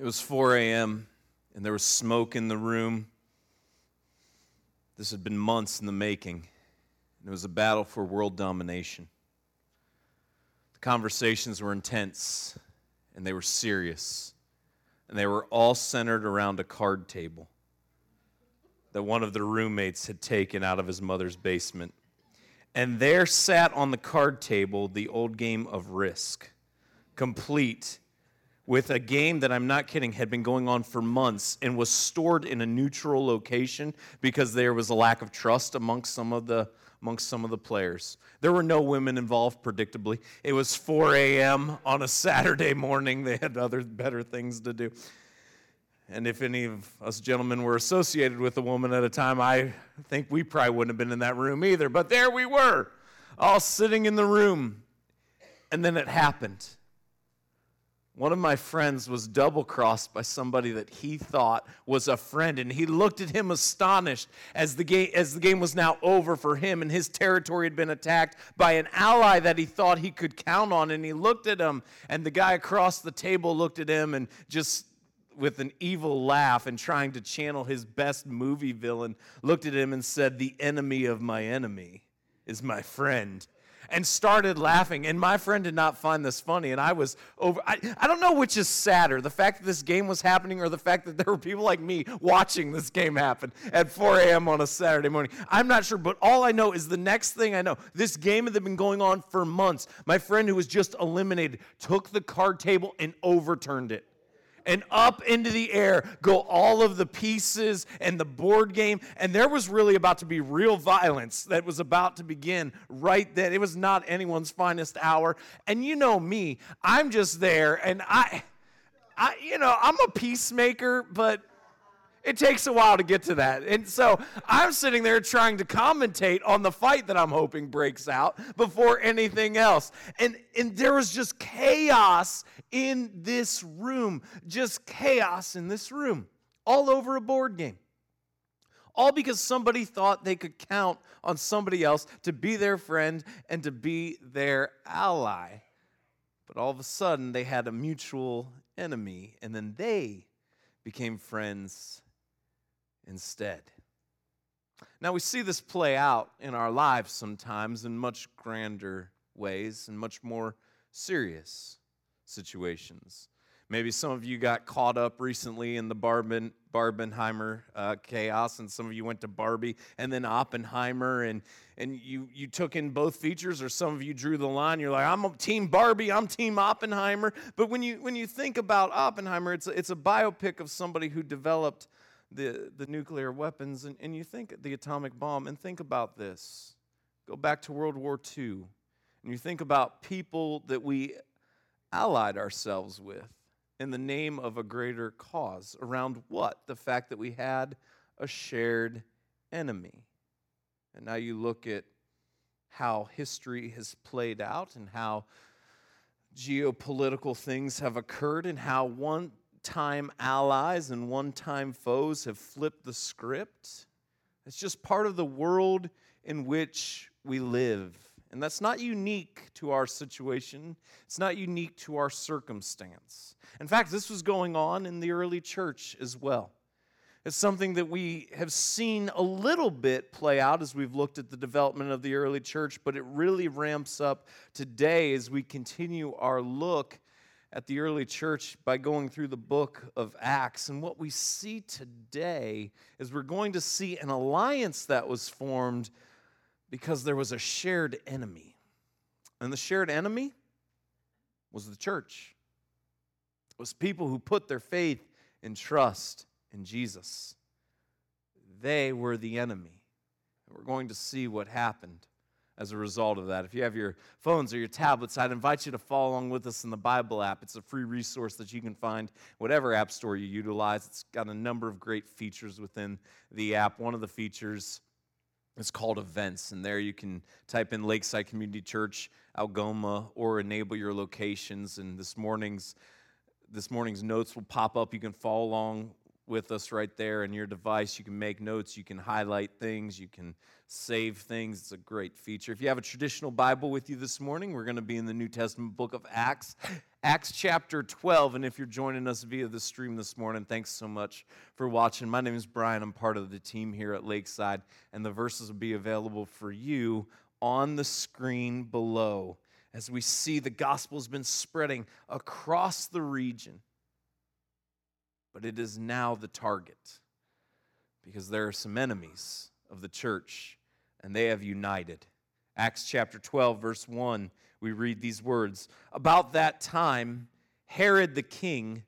It was 4 a.m., and there was smoke in the room. This had been months in the making, and it was a battle for world domination. The conversations were intense, and they were serious, and they were all centered around a card table that one of the roommates had taken out of his mother's basement. And there sat on the card table the old game of Risk, complete with a game that I'm not kidding had been going on for months and was stored in a neutral location because there was a lack of trust amongst some of the amongst some of the players. There were no women involved, predictably. It was 4 a.m. on a Saturday morning. They had other better things to do. And if any of us gentlemen were associated with a woman at a time, I think we probably wouldn't have been in that room either. But there we were, all sitting in the room. And then it happened. One of my friends was double crossed by somebody that he thought was a friend, and he looked at him astonished as the, game, as the game was now over for him, and his territory had been attacked by an ally that he thought he could count on. And he looked at him, and the guy across the table looked at him and just with an evil laugh and trying to channel his best movie villain, looked at him and said, The enemy of my enemy is my friend. And started laughing. And my friend did not find this funny. And I was over. I, I don't know which is sadder the fact that this game was happening or the fact that there were people like me watching this game happen at 4 a.m. on a Saturday morning. I'm not sure. But all I know is the next thing I know this game had been going on for months. My friend who was just eliminated took the card table and overturned it and up into the air go all of the pieces and the board game. And there was really about to be real violence that was about to begin right then. It was not anyone's finest hour. And you know me, I'm just there and I. I, you know, I'm a peacemaker, but it takes a while to get to that. And so I'm sitting there trying to commentate on the fight that I'm hoping breaks out before anything else. And, and there was just chaos in this room, just chaos in this room, all over a board game. All because somebody thought they could count on somebody else to be their friend and to be their ally. But all of a sudden, they had a mutual enemy, and then they became friends instead. Now, we see this play out in our lives sometimes in much grander ways and much more serious situations. Maybe some of you got caught up recently in the Barben, Barbenheimer uh, chaos, and some of you went to Barbie and then Oppenheimer, and, and you, you took in both features, or some of you drew the line. You're like, I'm team Barbie, I'm team Oppenheimer. But when you, when you think about Oppenheimer, it's a, it's a biopic of somebody who developed the, the nuclear weapons, and, and you think the atomic bomb, and think about this. Go back to World War II, and you think about people that we allied ourselves with in the name of a greater cause. Around what? The fact that we had a shared enemy. And now you look at how history has played out and how geopolitical things have occurred and how one time allies and one time foes have flipped the script. It's just part of the world in which we live. And that's not unique to our situation, it's not unique to our circumstance. In fact, this was going on in the early church as well. It's something that we have seen a little bit play out as we've looked at the development of the early church, but it really ramps up today as we continue our look at the early church by going through the book of Acts. And what we see today is we're going to see an alliance that was formed because there was a shared enemy. And the shared enemy was the church. It was people who put their faith and trust in Jesus. They were the enemy. And we're going to see what happened as a result of that. If you have your phones or your tablets, I'd invite you to follow along with us in the Bible app. It's a free resource that you can find whatever app store you utilize. It's got a number of great features within the app. One of the features is called Events, and there you can type in Lakeside Community Church, Algoma, or enable your locations. And this morning's this morning's notes will pop up. You can follow along with us right there in your device. You can make notes, you can highlight things, you can save things. It's a great feature. If you have a traditional Bible with you this morning, we're going to be in the New Testament book of Acts, Acts chapter 12. And if you're joining us via the stream this morning, thanks so much for watching. My name is Brian. I'm part of the team here at Lakeside, and the verses will be available for you on the screen below as we see the gospel has been spreading across the region but it is now the target because there are some enemies of the church and they have united. Acts chapter 12, verse 1, we read these words About that time, Herod the king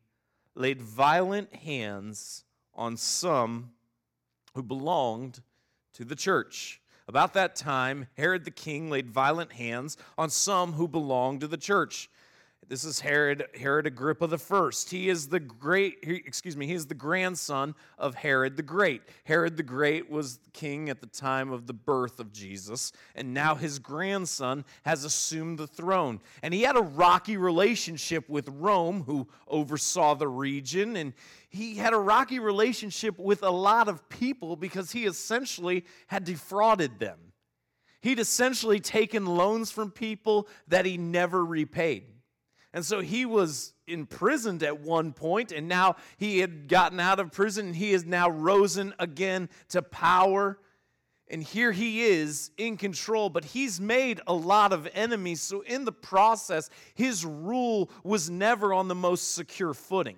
laid violent hands on some who belonged to the church. About that time, Herod the king laid violent hands on some who belonged to the church. This is Herod, Herod Agrippa the first. He is the great, excuse me, he is the grandson of Herod the Great. Herod the Great was king at the time of the birth of Jesus, and now his grandson has assumed the throne. And he had a rocky relationship with Rome, who oversaw the region, and he had a rocky relationship with a lot of people because he essentially had defrauded them. He'd essentially taken loans from people that he never repaid. And so he was imprisoned at one point, and now he had gotten out of prison. He is now risen again to power. And here he is in control, but he's made a lot of enemies. So, in the process, his rule was never on the most secure footing.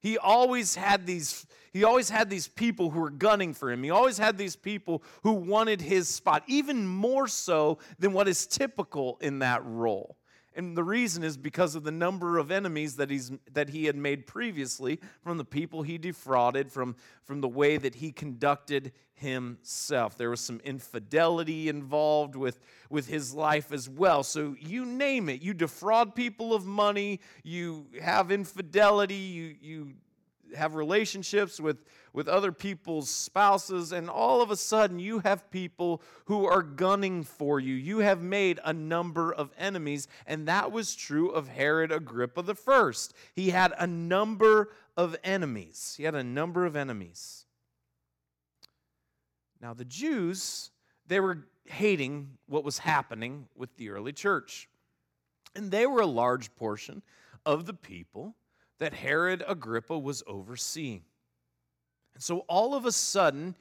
He always had these he always had these people who were gunning for him. He always had these people who wanted his spot, even more so than what is typical in that role. And the reason is because of the number of enemies that, he's, that he had made previously from the people he defrauded, from, from the way that he conducted himself. There was some infidelity involved with, with his life as well. So you name it. You defraud people of money, you have infidelity, you, you have relationships with, with other people's spouses, and all of a sudden you have people who are gunning for you. You have made a number of enemies, and that was true of Herod Agrippa the first. He had a number of enemies. He had a number of enemies. Now, the Jews, they were hating what was happening with the early church. And they were a large portion of the people that Herod Agrippa was overseeing. And so all of a sudden,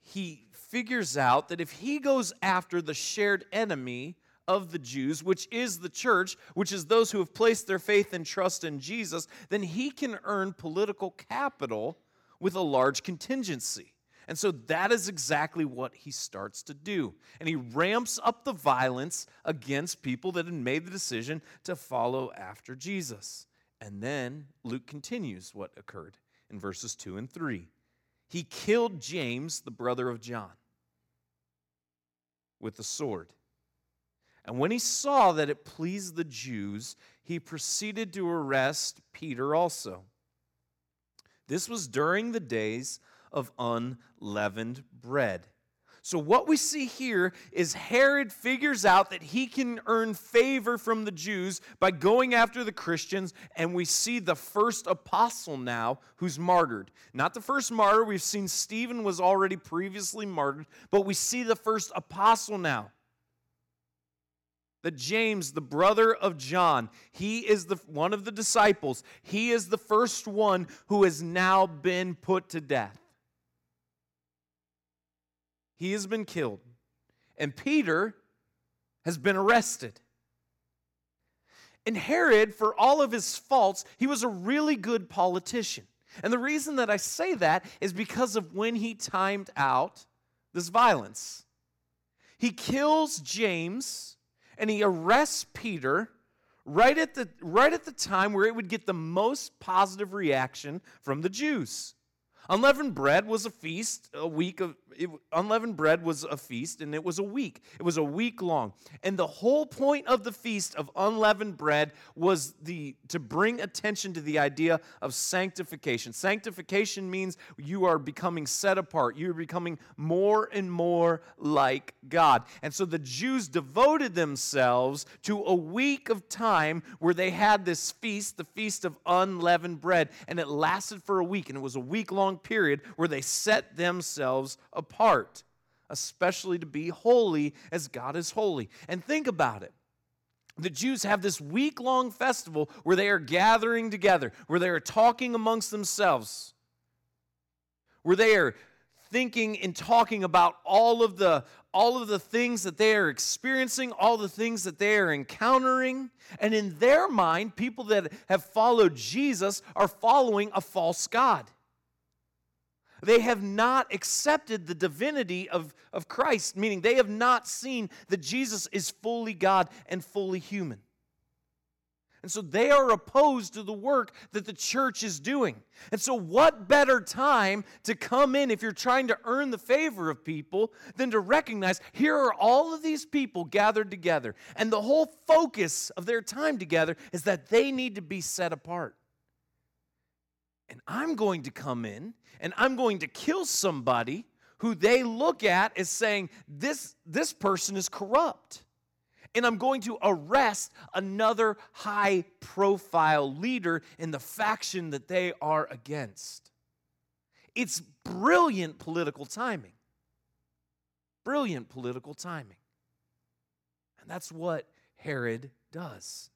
he figures out that if he goes after the shared enemy of the Jews, which is the church, which is those who have placed their faith and trust in Jesus, then he can earn political capital with a large contingency. And so that is exactly what he starts to do. And he ramps up the violence against people that had made the decision to follow after Jesus. And then Luke continues what occurred in verses 2 and 3. He killed James, the brother of John, with the sword. And when he saw that it pleased the Jews, he proceeded to arrest Peter also. This was during the days of unleavened bread. So, what we see here is Herod figures out that he can earn favor from the Jews by going after the Christians, and we see the first apostle now who's martyred. Not the first martyr, we've seen Stephen was already previously martyred, but we see the first apostle now. That James, the brother of John, he is the one of the disciples. He is the first one who has now been put to death. He has been killed. And Peter has been arrested. And Herod, for all of his faults, he was a really good politician. And the reason that I say that is because of when he timed out this violence. He kills James and he arrests Peter right at the, right at the time where it would get the most positive reaction from the Jews. Unleavened bread was a feast, a week of it, unleavened bread was a feast, and it was a week. It was a week long, and the whole point of the feast of unleavened bread was the to bring attention to the idea of sanctification. Sanctification means you are becoming set apart. You are becoming more and more like God, and so the Jews devoted themselves to a week of time where they had this feast, the feast of unleavened bread, and it lasted for a week, and it was a week long period where they set themselves especially to be holy as God is holy. And think about it. The Jews have this week long festival where they are gathering together, where they are talking amongst themselves, where they are thinking and talking about all of the all of the things that they are experiencing, all the things that they are encountering. And in their mind, people that have followed Jesus are following a false God. They have not accepted the divinity of, of Christ, meaning they have not seen that Jesus is fully God and fully human. And so they are opposed to the work that the church is doing. And so, what better time to come in if you're trying to earn the favor of people than to recognize here are all of these people gathered together. And the whole focus of their time together is that they need to be set apart. And I'm going to come in and I'm going to kill somebody who they look at as saying, this, this person is corrupt and I'm going to arrest another high profile leader in the faction that they are against. It's brilliant political timing. Brilliant political timing. And that's what Herod does.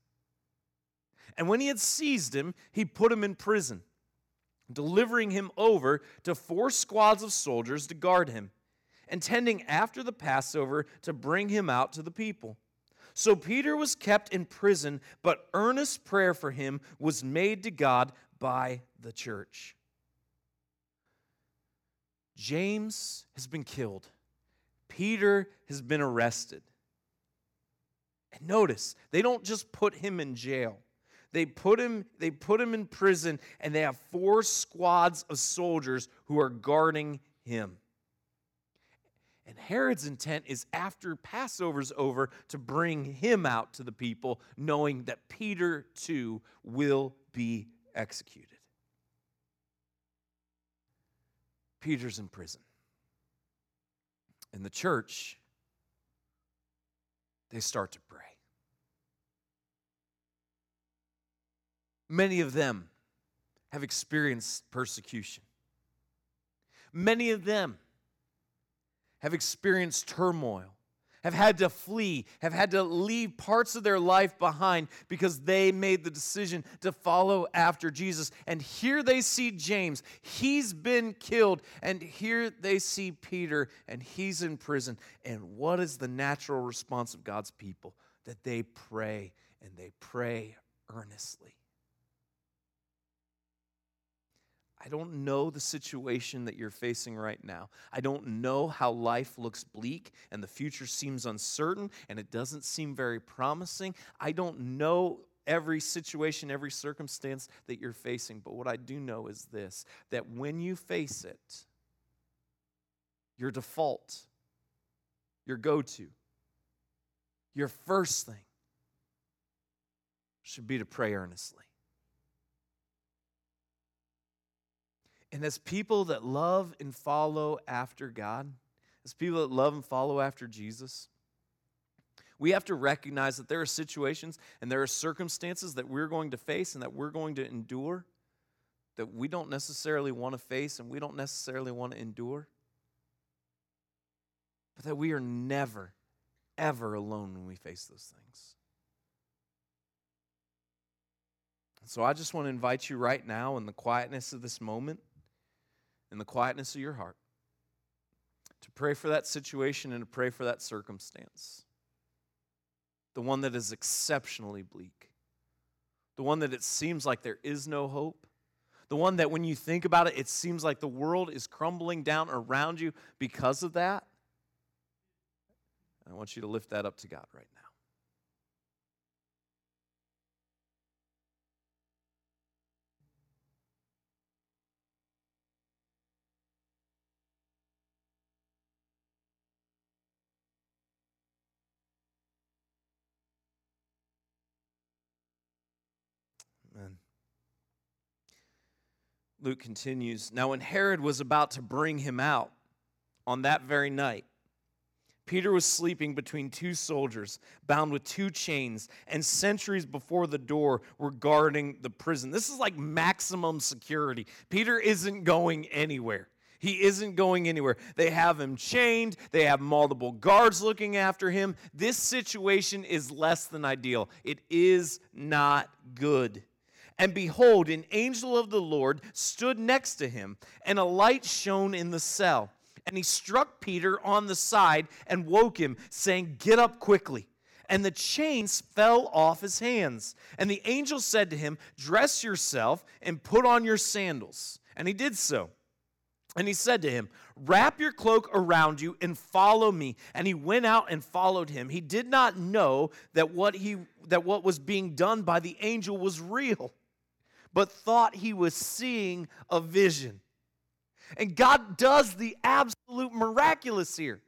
And when he had seized him, he put him in prison, delivering him over to four squads of soldiers to guard him, intending after the Passover to bring him out to the people. So Peter was kept in prison, but earnest prayer for him was made to God by the church. James has been killed. Peter has been arrested. And notice, they don't just put him in jail. They put him they put him in prison and they have four squads of soldiers who are guarding him. And Herod's intent is after Passover's over to bring him out to the people, knowing that Peter too will be executed. Peter's in prison. And the church, they start to pray. Many of them have experienced persecution. Many of them have experienced turmoil, have had to flee, have had to leave parts of their life behind because they made the decision to follow after Jesus. And here they see James, he's been killed. And here they see Peter, and he's in prison. And what is the natural response of God's people? That they pray, and they pray earnestly. I don't know the situation that you're facing right now. I don't know how life looks bleak and the future seems uncertain and it doesn't seem very promising. I don't know every situation, every circumstance that you're facing, but what I do know is this that when you face it, your default, your go to, your first thing should be to pray earnestly. And as people that love and follow after God, as people that love and follow after Jesus, we have to recognize that there are situations and there are circumstances that we're going to face and that we're going to endure that we don't necessarily want to face and we don't necessarily want to endure. But that we are never, ever alone when we face those things. so I just want to invite you right now in the quietness of this moment in the quietness of your heart to pray for that situation and to pray for that circumstance. The one that is exceptionally bleak, the one that it seems like there is no hope, the one that when you think about it, it seems like the world is crumbling down around you because of that. I want you to lift that up to God right now. Luke continues Now, when Herod was about to bring him out on that very night, Peter was sleeping between two soldiers, bound with two chains, and sentries before the door were guarding the prison. This is like maximum security. Peter isn't going anywhere. He isn't going anywhere. They have him chained, they have multiple guards looking after him. This situation is less than ideal. It is not good. And behold, an angel of the Lord stood next to him, and a light shone in the cell. And he struck Peter on the side and woke him, saying, Get up quickly. And the chains fell off his hands. And the angel said to him, Dress yourself and put on your sandals. And he did so. And he said to him, Wrap your cloak around you and follow me. And he went out and followed him. He did not know that what, he, that what was being done by the angel was real, but thought he was seeing a vision. And God does the absolute miraculous here.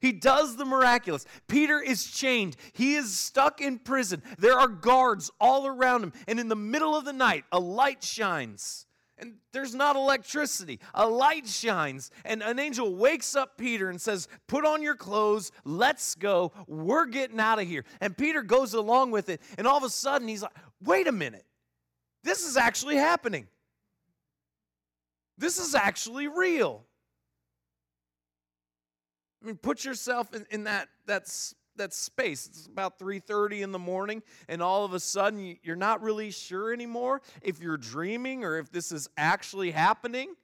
He does the miraculous. Peter is chained. He is stuck in prison. There are guards all around him. And in the middle of the night, a light shines. And there's not electricity. A light shines. And an angel wakes up Peter and says, Put on your clothes. Let's go. We're getting out of here. And Peter goes along with it. And all of a sudden, he's like, Wait a minute. This is actually happening. This is actually real. I mean, put yourself in, in that, that's, that space. It's about 3:30 in the morning, and all of a sudden you're not really sure anymore if you're dreaming or if this is actually happening.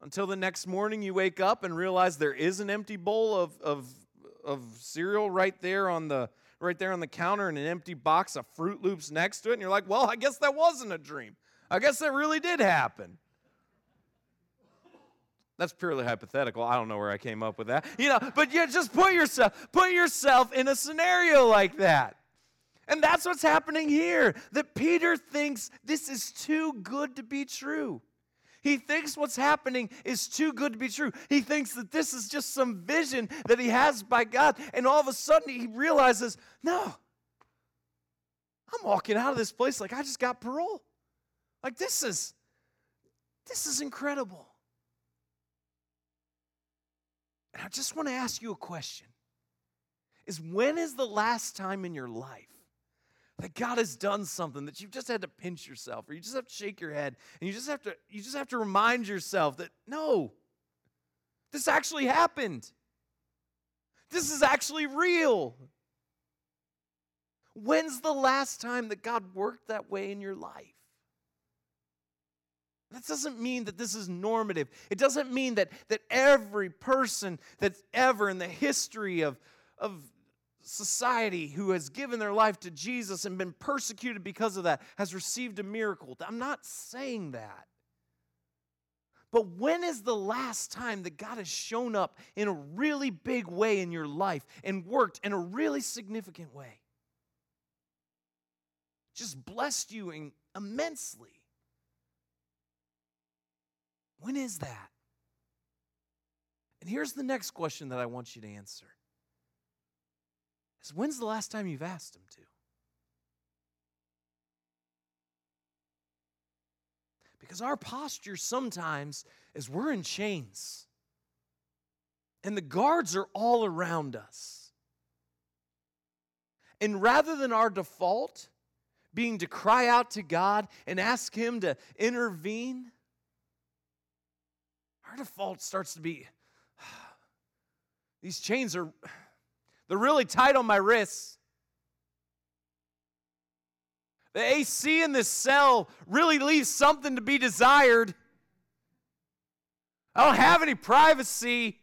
Until the next morning you wake up and realize there is an empty bowl of, of, of cereal right there on the right there on the counter and an empty box of Froot Loops next to it, and you're like, well, I guess that wasn't a dream. I guess that really did happen. That's purely hypothetical. I don't know where I came up with that. You know, but you just put yourself put yourself in a scenario like that. And that's what's happening here. That Peter thinks this is too good to be true. He thinks what's happening is too good to be true. He thinks that this is just some vision that he has by God. And all of a sudden he realizes, no, I'm walking out of this place like I just got parole. Like this is this is incredible. And I just want to ask you a question. Is when is the last time in your life that God has done something that you've just had to pinch yourself or you just have to shake your head and you just have to you just have to remind yourself that no this actually happened. This is actually real. When's the last time that God worked that way in your life? That doesn't mean that this is normative. It doesn't mean that, that every person that's ever in the history of, of society who has given their life to Jesus and been persecuted because of that has received a miracle. I'm not saying that. But when is the last time that God has shown up in a really big way in your life and worked in a really significant way? Just blessed you immensely. When is that? And here's the next question that I want you to answer. Is when's the last time you've asked him to? Because our posture sometimes is we're in chains. And the guards are all around us. And rather than our default being to cry out to God and ask Him to intervene, our default starts to be these chains are they're really tight on my wrists. The AC in this cell really leaves something to be desired. I don't have any privacy.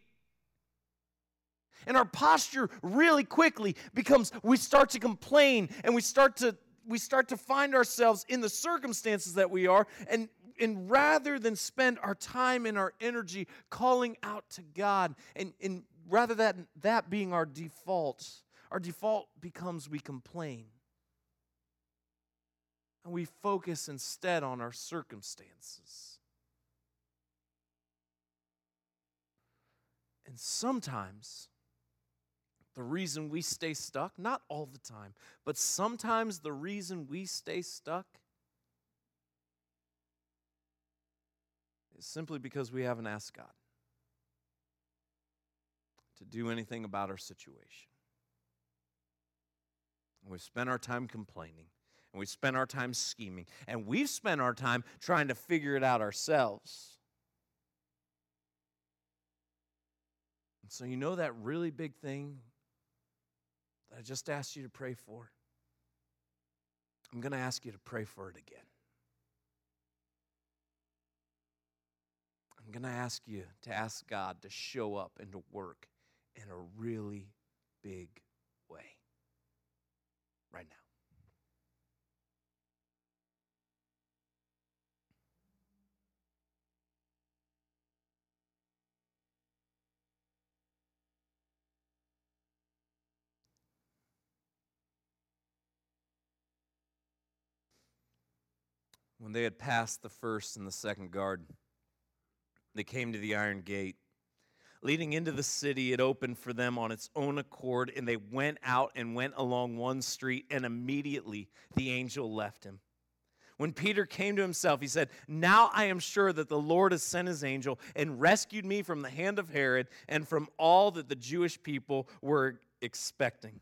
And our posture really quickly becomes we start to complain and we start to we start to find ourselves in the circumstances that we are and and rather than spend our time and our energy calling out to God, and, and rather than that being our default, our default becomes we complain. And we focus instead on our circumstances. And sometimes the reason we stay stuck, not all the time, but sometimes the reason we stay stuck is simply because we haven't asked God to do anything about our situation. We've spent our time complaining, and we've spent our time scheming, and we've spent our time trying to figure it out ourselves. And so, you know that really big thing that I just asked you to pray for? I'm going to ask you to pray for it again. I'm going to ask you to ask God to show up and to work in a really big way right now. When they had passed the first and the second guard, they came to the iron gate. Leading into the city, it opened for them on its own accord, and they went out and went along one street, and immediately the angel left him. When Peter came to himself, he said, Now I am sure that the Lord has sent his angel and rescued me from the hand of Herod and from all that the Jewish people were expecting.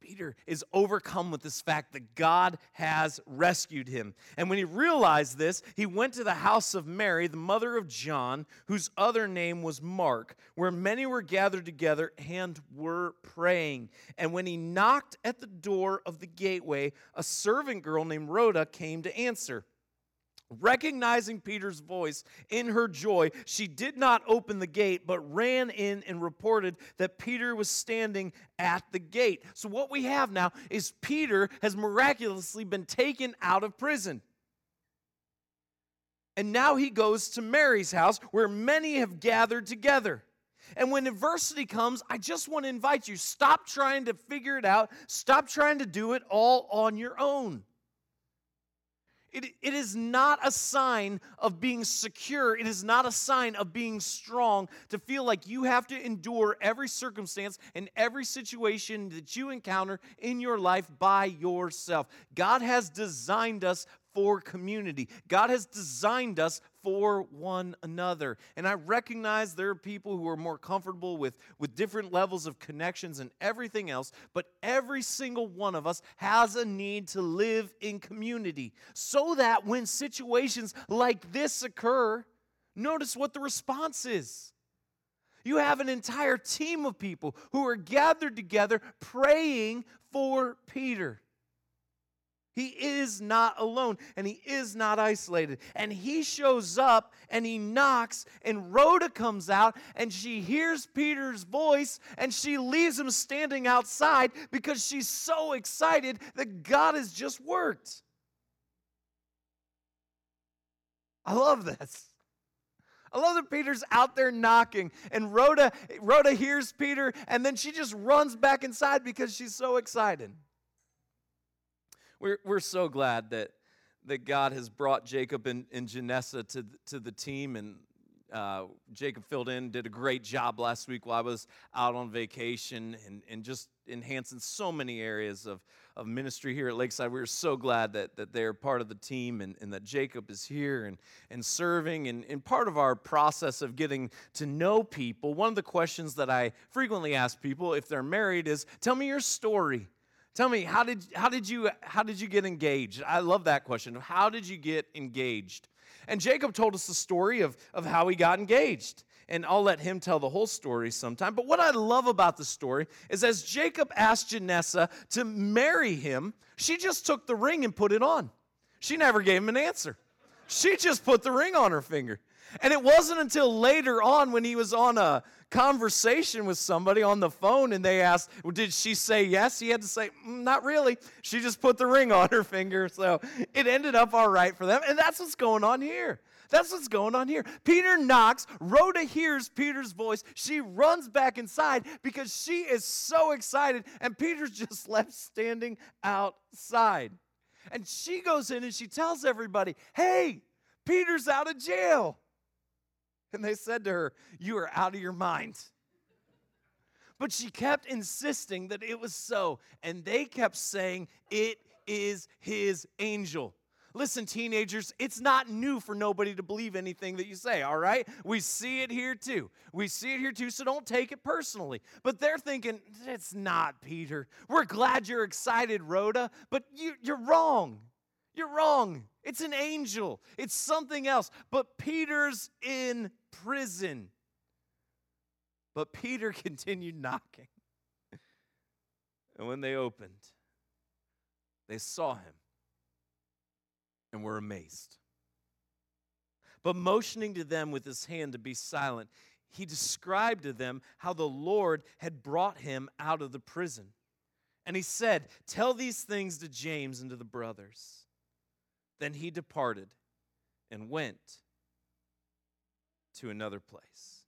Peter is overcome with this fact that God has rescued him. And when he realized this, he went to the house of Mary, the mother of John, whose other name was Mark, where many were gathered together and were praying. And when he knocked at the door of the gateway, a servant girl named Rhoda came to answer. Recognizing Peter's voice in her joy, she did not open the gate, but ran in and reported that Peter was standing at the gate. So, what we have now is Peter has miraculously been taken out of prison. And now he goes to Mary's house where many have gathered together. And when adversity comes, I just want to invite you stop trying to figure it out, stop trying to do it all on your own. It, it is not a sign of being secure. It is not a sign of being strong to feel like you have to endure every circumstance and every situation that you encounter in your life by yourself. God has designed us for community. God has designed us for one another. And I recognize there are people who are more comfortable with, with different levels of connections and everything else, but every single one of us has a need to live in community so that when situations like this occur, notice what the response is. You have an entire team of people who are gathered together praying for Peter. He is not alone and he is not isolated. And he shows up and he knocks, and Rhoda comes out and she hears Peter's voice and she leaves him standing outside because she's so excited that God has just worked. I love this. I love that Peter's out there knocking, and Rhoda, Rhoda hears Peter, and then she just runs back inside because she's so excited. We're, we're so glad that, that God has brought Jacob and, and Janessa to, to the team. And uh, Jacob filled in, did a great job last week while I was out on vacation and, and just enhancing so many areas of, of ministry here at Lakeside. We are so glad that, that they're part of the team and, and that Jacob is here and, and serving. And, and part of our process of getting to know people, one of the questions that I frequently ask people if they're married is tell me your story. Tell me, how did, how, did you, how did you get engaged? I love that question. How did you get engaged? And Jacob told us the story of, of how he got engaged. And I'll let him tell the whole story sometime. But what I love about the story is as Jacob asked Janessa to marry him, she just took the ring and put it on. She never gave him an answer. She just put the ring on her finger. And it wasn't until later on when he was on a conversation with somebody on the phone and they asked, well, Did she say yes? He had to say, mm, Not really. She just put the ring on her finger. So it ended up all right for them. And that's what's going on here. That's what's going on here. Peter knocks. Rhoda hears Peter's voice. She runs back inside because she is so excited. And Peter's just left standing outside. And she goes in and she tells everybody, Hey, Peter's out of jail. And they said to her, You are out of your mind. But she kept insisting that it was so. And they kept saying, It is his angel. Listen, teenagers, it's not new for nobody to believe anything that you say, all right? We see it here too. We see it here too, so don't take it personally. But they're thinking, it's not Peter. We're glad you're excited, Rhoda, but you, you're wrong. You're wrong. It's an angel, it's something else. But Peter's in prison. But Peter continued knocking. And when they opened, they saw him and were amazed. But motioning to them with his hand to be silent, he described to them how the Lord had brought him out of the prison. And he said, Tell these things to James and to the brothers. Then he departed and went to another place.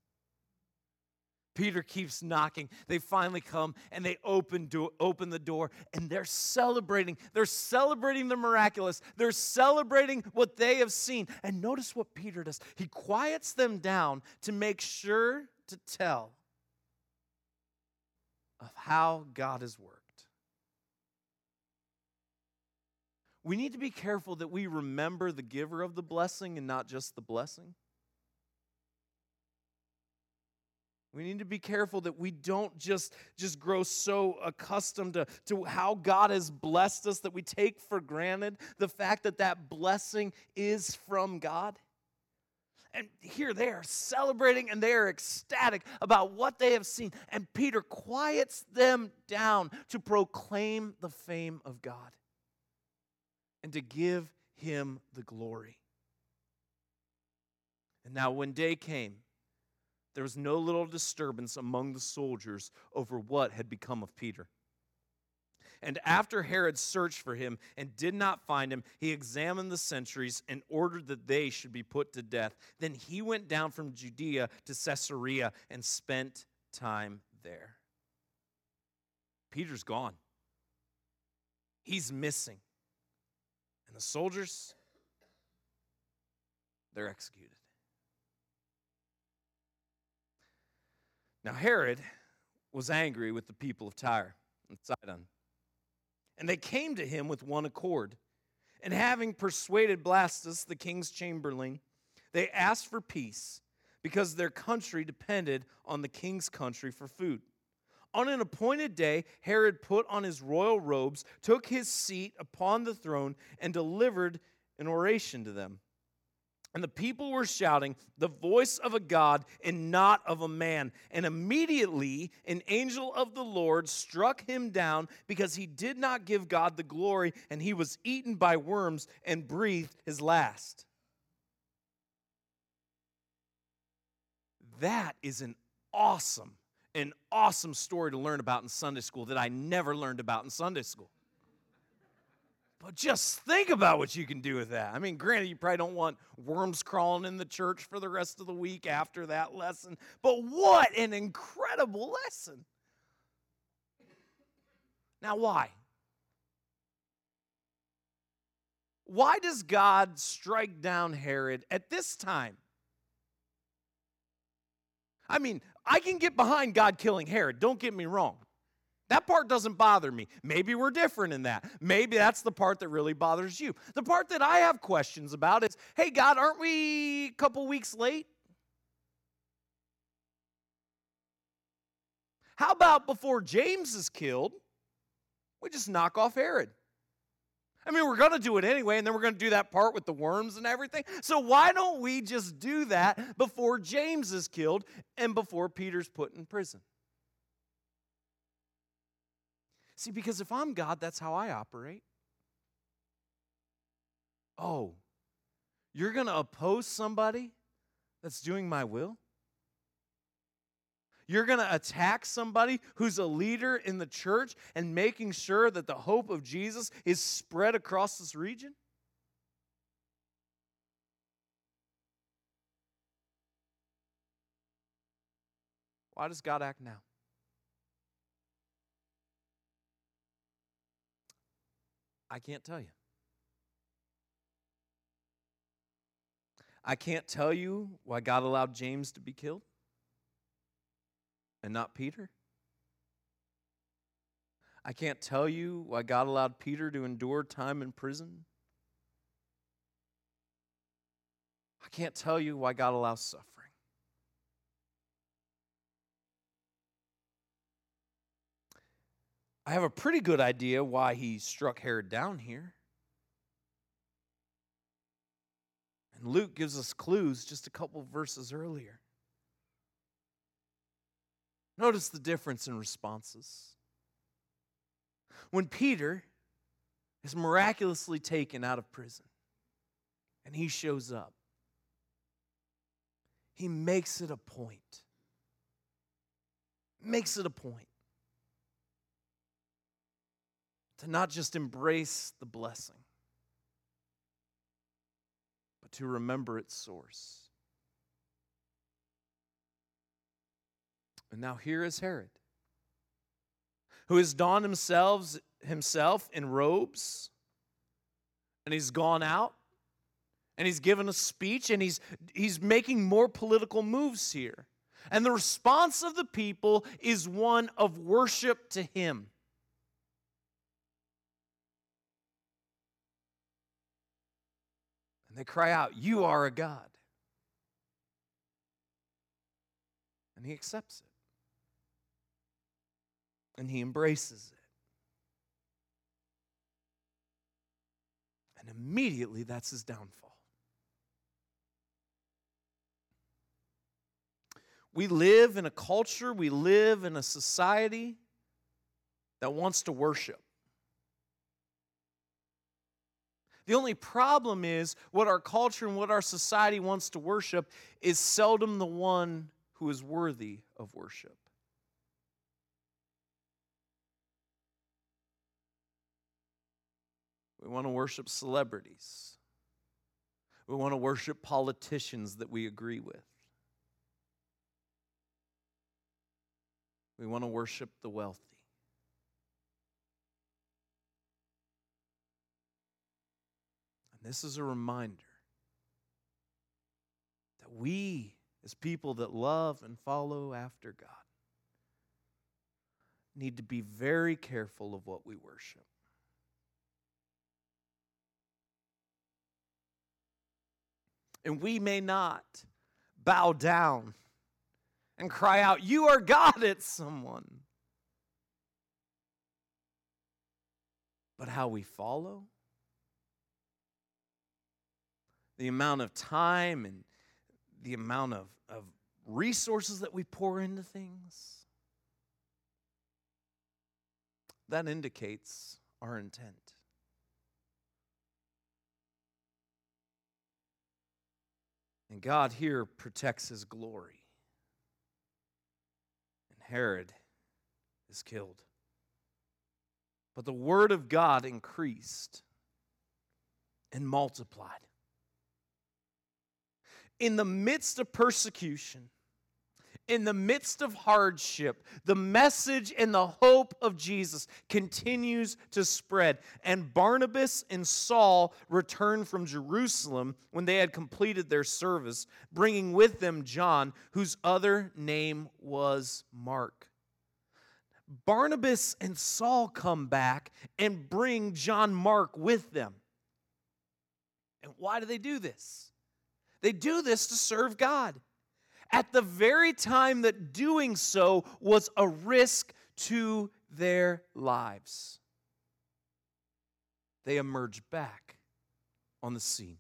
Peter keeps knocking. They finally come and they open, do, open the door and they're celebrating. They're celebrating the miraculous. They're celebrating what they have seen. And notice what Peter does he quiets them down to make sure to tell of how God has worked. We need to be careful that we remember the giver of the blessing and not just the blessing. We need to be careful that we don't just, just grow so accustomed to, to how God has blessed us that we take for granted the fact that that blessing is from God. And here they are celebrating and they are ecstatic about what they have seen. And Peter quiets them down to proclaim the fame of God and to give him the glory. And now, when day came, there was no little disturbance among the soldiers over what had become of Peter. And after Herod searched for him and did not find him, he examined the sentries and ordered that they should be put to death. Then he went down from Judea to Caesarea and spent time there. Peter's gone, he's missing. And the soldiers, they're executed. Now, Herod was angry with the people of Tyre and Sidon, and they came to him with one accord. And having persuaded Blastus, the king's chamberlain, they asked for peace because their country depended on the king's country for food. On an appointed day, Herod put on his royal robes, took his seat upon the throne, and delivered an oration to them. And the people were shouting, The voice of a God and not of a man. And immediately an angel of the Lord struck him down because he did not give God the glory, and he was eaten by worms and breathed his last. That is an awesome, an awesome story to learn about in Sunday school that I never learned about in Sunday school. But just think about what you can do with that. I mean, granted, you probably don't want worms crawling in the church for the rest of the week after that lesson, but what an incredible lesson. Now, why? Why does God strike down Herod at this time? I mean, I can get behind God killing Herod, don't get me wrong. That part doesn't bother me. Maybe we're different in that. Maybe that's the part that really bothers you. The part that I have questions about is hey, God, aren't we a couple weeks late? How about before James is killed, we just knock off Herod? I mean, we're going to do it anyway, and then we're going to do that part with the worms and everything. So, why don't we just do that before James is killed and before Peter's put in prison? See, because if I'm God, that's how I operate. Oh, you're going to oppose somebody that's doing my will? You're going to attack somebody who's a leader in the church and making sure that the hope of Jesus is spread across this region? Why does God act now? I can't tell you. I can't tell you why God allowed James to be killed and not Peter. I can't tell you why God allowed Peter to endure time in prison I can't tell you why God allows suffering. I have a pretty good idea why he struck Herod down here. And Luke gives us clues just a couple verses earlier. Notice the difference in responses. When Peter is miraculously taken out of prison and he shows up, he makes it a point. Makes it a point to not just embrace the blessing, but to remember its source. And now here is Herod, who has donned himself, himself in robes, and he's gone out, and he's given a speech, and he's, he's making more political moves here. And the response of the people is one of worship to him. And they cry out, You are a God. And he accepts it. And he embraces it. And immediately that's his downfall. We live in a culture, we live in a society that wants to worship. The only problem is what our culture and what our society wants to worship is seldom the one who is worthy of worship. We want to worship celebrities. We want to worship politicians that we agree with. We want to worship the wealthy. And this is a reminder that we, as people that love and follow after God, need to be very careful of what we worship. And we may not bow down and cry out, You are God at someone. But how we follow, the amount of time and the amount of, of resources that we pour into things, that indicates our intent. And God here protects his glory. And Herod is killed. But the word of God increased and multiplied in the midst of persecution, in the midst of hardship, the message and the hope of Jesus continues to spread. And Barnabas and Saul returned from Jerusalem when they had completed their service, bringing with them John, whose other name was Mark. Barnabas and Saul come back and bring John Mark with them. And why do they do this? They do this to serve God. At the very time that doing so was a risk to their lives, they emerge back on the scene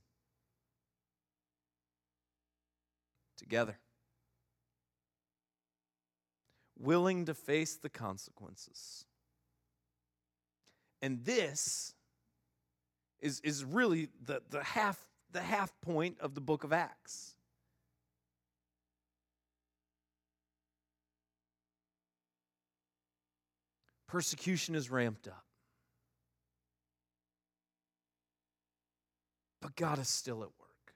together, willing to face the consequences. And this is, is really the, the half the half point of the book of Acts. Persecution is ramped up. But God is still at work.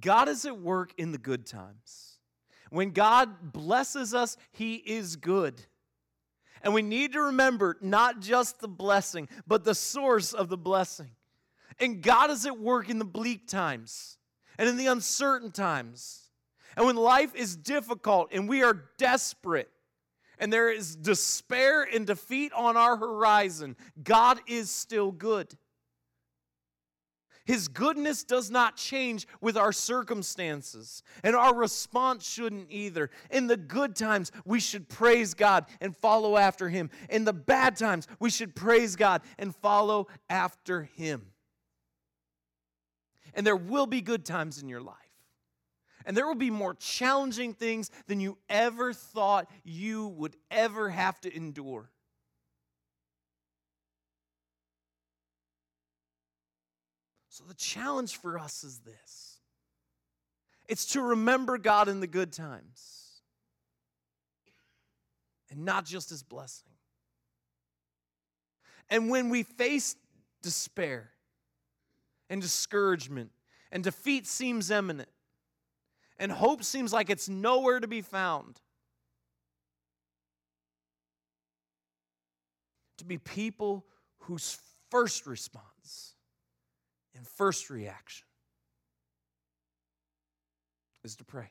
God is at work in the good times. When God blesses us, He is good. And we need to remember not just the blessing, but the source of the blessing. And God is at work in the bleak times and in the uncertain times. And when life is difficult and we are desperate and there is despair and defeat on our horizon, God is still good. His goodness does not change with our circumstances, and our response shouldn't either. In the good times, we should praise God and follow after Him. In the bad times, we should praise God and follow after Him. And there will be good times in your life. And there will be more challenging things than you ever thought you would ever have to endure. So, the challenge for us is this it's to remember God in the good times and not just his blessing. And when we face despair and discouragement and defeat seems imminent and hope seems like it's nowhere to be found, to be people whose first response and first reaction is to pray.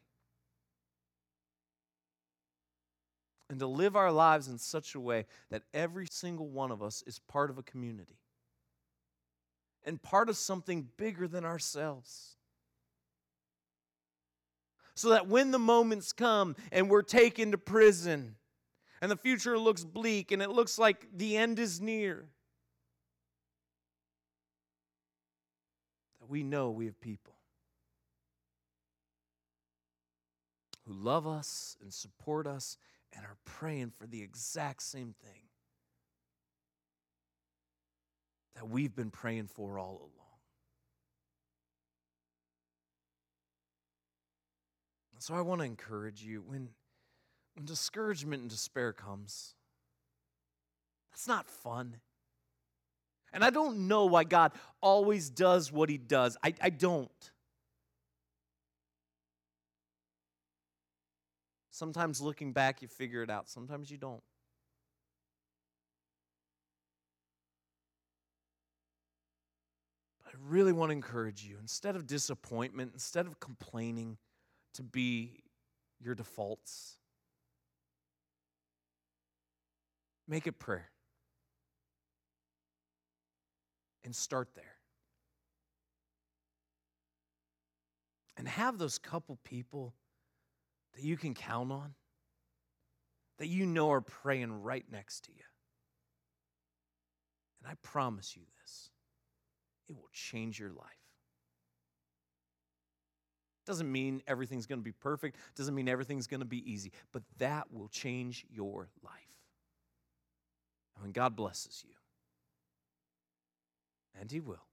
And to live our lives in such a way that every single one of us is part of a community and part of something bigger than ourselves. So that when the moments come and we're taken to prison and the future looks bleak and it looks like the end is near, that we know we have people who love us and support us and are praying for the exact same thing that we've been praying for all along. So I want to encourage you when when discouragement and despair comes, that's not fun. And I don't know why God always does what he does. I, I don't. Sometimes looking back, you figure it out, sometimes you don't. But I really want to encourage you instead of disappointment, instead of complaining, to be your defaults, make it prayer and start there. And have those couple people that you can count on, that you know are praying right next to you. And I promise you this it will change your life. Doesn't mean everything's going to be perfect, doesn't mean everything's going to be easy, but that will change your life. And when God blesses you, and He will.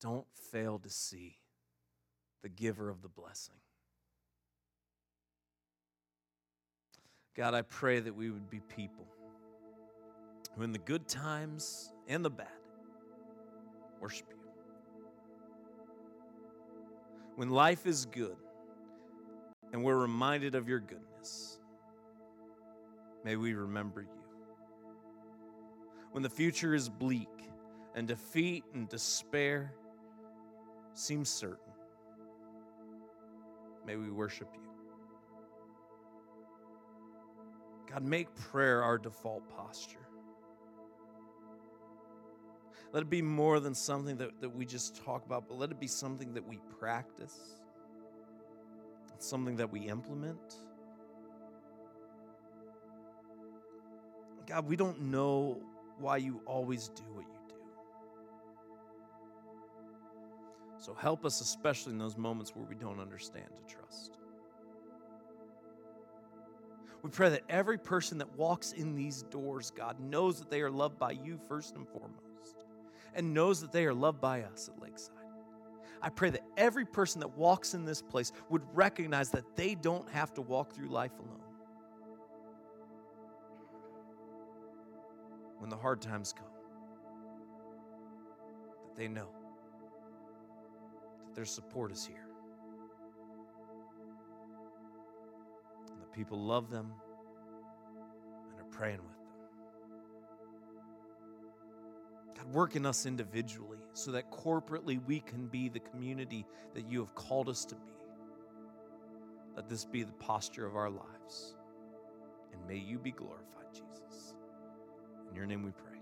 Don't fail to see the giver of the blessing. God, I pray that we would be people who, in the good times and the bad, worship you. When life is good and we're reminded of your goodness, may we remember you when the future is bleak and defeat and despair seem certain. May we worship you. God, make prayer our default posture. Let it be more than something that, that we just talk about, but let it be something that we practice, something that we implement. God, we don't know why you always do what you do. So help us, especially in those moments where we don't understand, to trust. We pray that every person that walks in these doors, God, knows that they are loved by you first and foremost, and knows that they are loved by us at Lakeside. I pray that every person that walks in this place would recognize that they don't have to walk through life alone. when the hard times come, that they know that their support is here. And the people love them and are praying with work in us individually so that corporately we can be the community that you have called us to be. Let this be the posture of our lives. And may you be glorified, Jesus. In your name we pray.